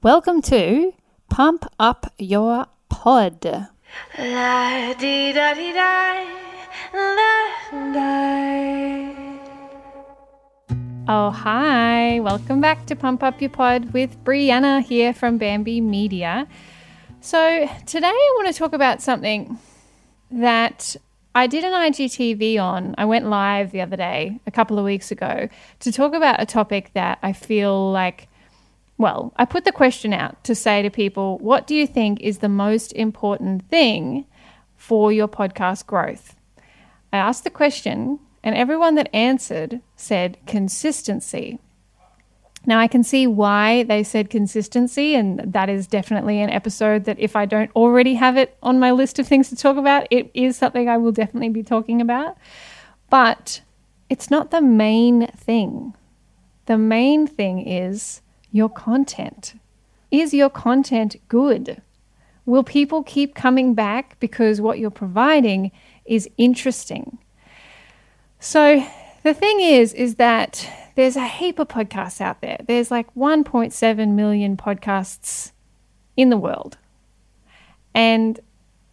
Welcome to Pump Up Your Pod. La di da di da, la da. Oh, hi. Welcome back to Pump Up Your Pod with Brianna here from Bamby Media. So, today I want to talk about something that I did an IGTV on. I went live the other day, a couple of weeks ago, to talk about a topic that I feel like well, I put the question out to say to people, what do you think is the most important thing for your podcast growth? I asked the question, and everyone that answered said consistency. Now, I can see why they said consistency, and that is definitely an episode that if I don't already have it on my list of things to talk about, it is something I will definitely be talking about. But it's not the main thing. The main thing is your content. Is your content good? Will people keep coming back because what you're providing is interesting? So the thing is, is that there's a heap of podcasts out there. There's like 1.7 million podcasts in the world. And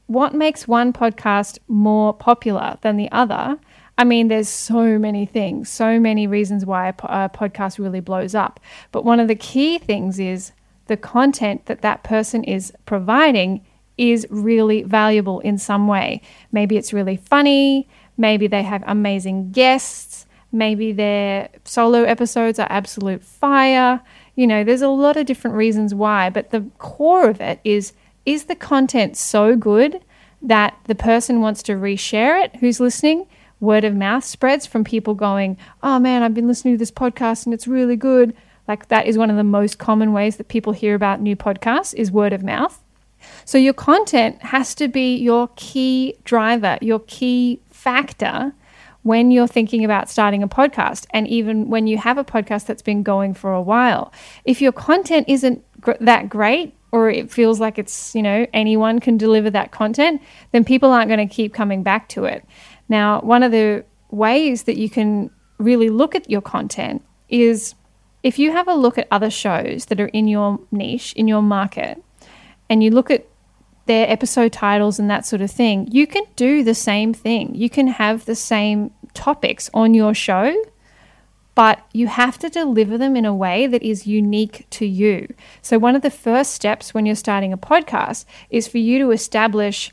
what makes one podcast more popular than the other I mean, there's so many things, so many reasons why a, a podcast really blows up. But one of the key things is the content that that person is providing is really valuable in some way. Maybe it's really funny, maybe they have amazing guests, maybe their solo episodes are absolute fire. You know, there's a lot of different reasons why, but the core of it is is the content so good that the person wants to reshare it who's listening? Word of mouth spreads from people going, Oh man, I've been listening to this podcast and it's really good. Like that is one of the most common ways that people hear about new podcasts is word of mouth. So your content has to be your key driver, your key factor when you're thinking about starting a podcast and even when you have a podcast that's been going for a while. If your content isn't gr- that great or it feels like it's, you know, anyone can deliver that content, then people aren't going to keep coming back to it. Now, one of the ways that you can really look at your content is if you have a look at other shows that are in your niche, in your market, and you look at their episode titles and that sort of thing, you can do the same thing. You can have the same topics on your show, but you have to deliver them in a way that is unique to you. So, one of the first steps when you're starting a podcast is for you to establish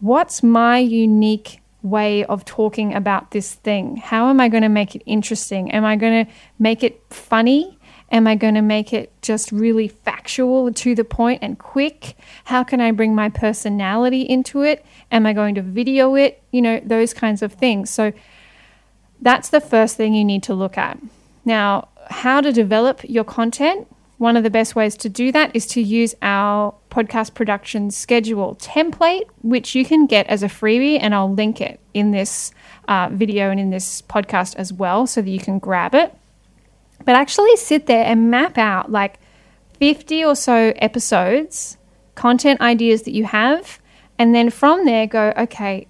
what's my unique way of talking about this thing? How am I going to make it interesting? Am I going to make it funny? Am I going to make it just really factual, to the point, and quick? How can I bring my personality into it? Am I going to video it? You know, those kinds of things. So that's the first thing you need to look at. Now, how to develop your content? One of the best ways to do that is to use our podcast production schedule template, which you can get as a freebie, and I'll link it in this uh, video and in this podcast as well so that you can grab it. But actually sit there and map out like 50 or so episodes, content ideas that you have, and then from there go, okay,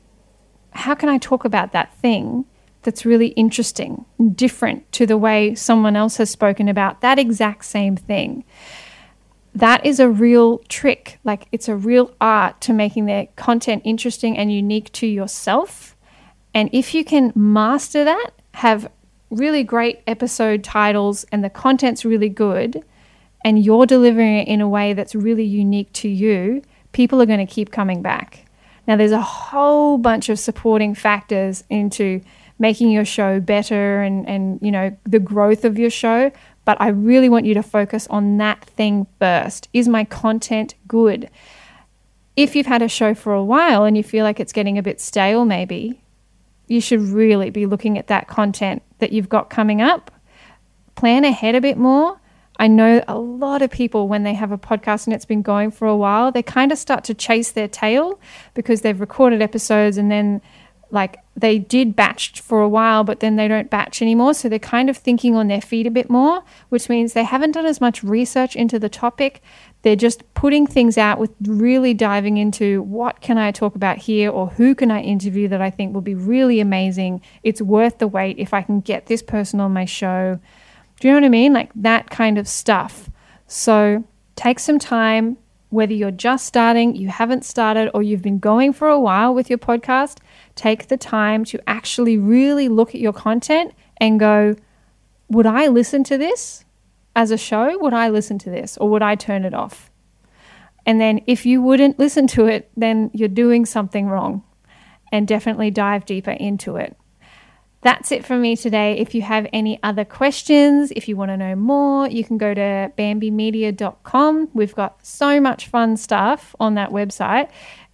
how can I talk about that thing that's really interesting, different to the way someone else has spoken about that exact same thing. That is a real trick. Like it's a real art to making their content interesting and unique to yourself. And if you can master that, have really great episode titles, and the content's really good, and you're delivering it in a way that's really unique to you, people are going to keep coming back. Now, there's a whole bunch of supporting factors into making your show better and, and you know the growth of your show but i really want you to focus on that thing first. Is my content good? If you've had a show for a while and you feel like it's getting a bit stale maybe you should really be looking at that content that you've got coming up. Plan ahead a bit more. I know a lot of people, when they have a podcast and it's been going for a while, they kind of start to chase their tail because they've recorded episodes and then like they did batch for a while, but then they don't batch anymore. So they're kind of thinking on their feet a bit more, which means they haven't done as much research into the topic. They're just putting things out with really diving into what can I talk about here or who can I interview that I think will be really amazing. It's worth the wait if I can get this person on my show. Do you know what I mean? Like that kind of stuff. So take some time, whether you're just starting, you haven't started, or you've been going for a while with your podcast, take the time to actually really look at your content and go, would I listen to this as a show? Would I listen to this or would I turn it off? And then if you wouldn't listen to it, then you're doing something wrong and definitely dive deeper into it. That's it from me today. If you have any other questions, if you want to know more, you can go to bambymedia.com. We've got so much fun stuff on that website.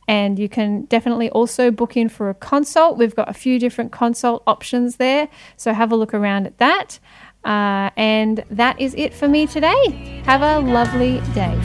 And you can definitely also book in for a consult. We've got a few different consult options there. So have a look around at that. Uh, and that is it for me today. Have a lovely day.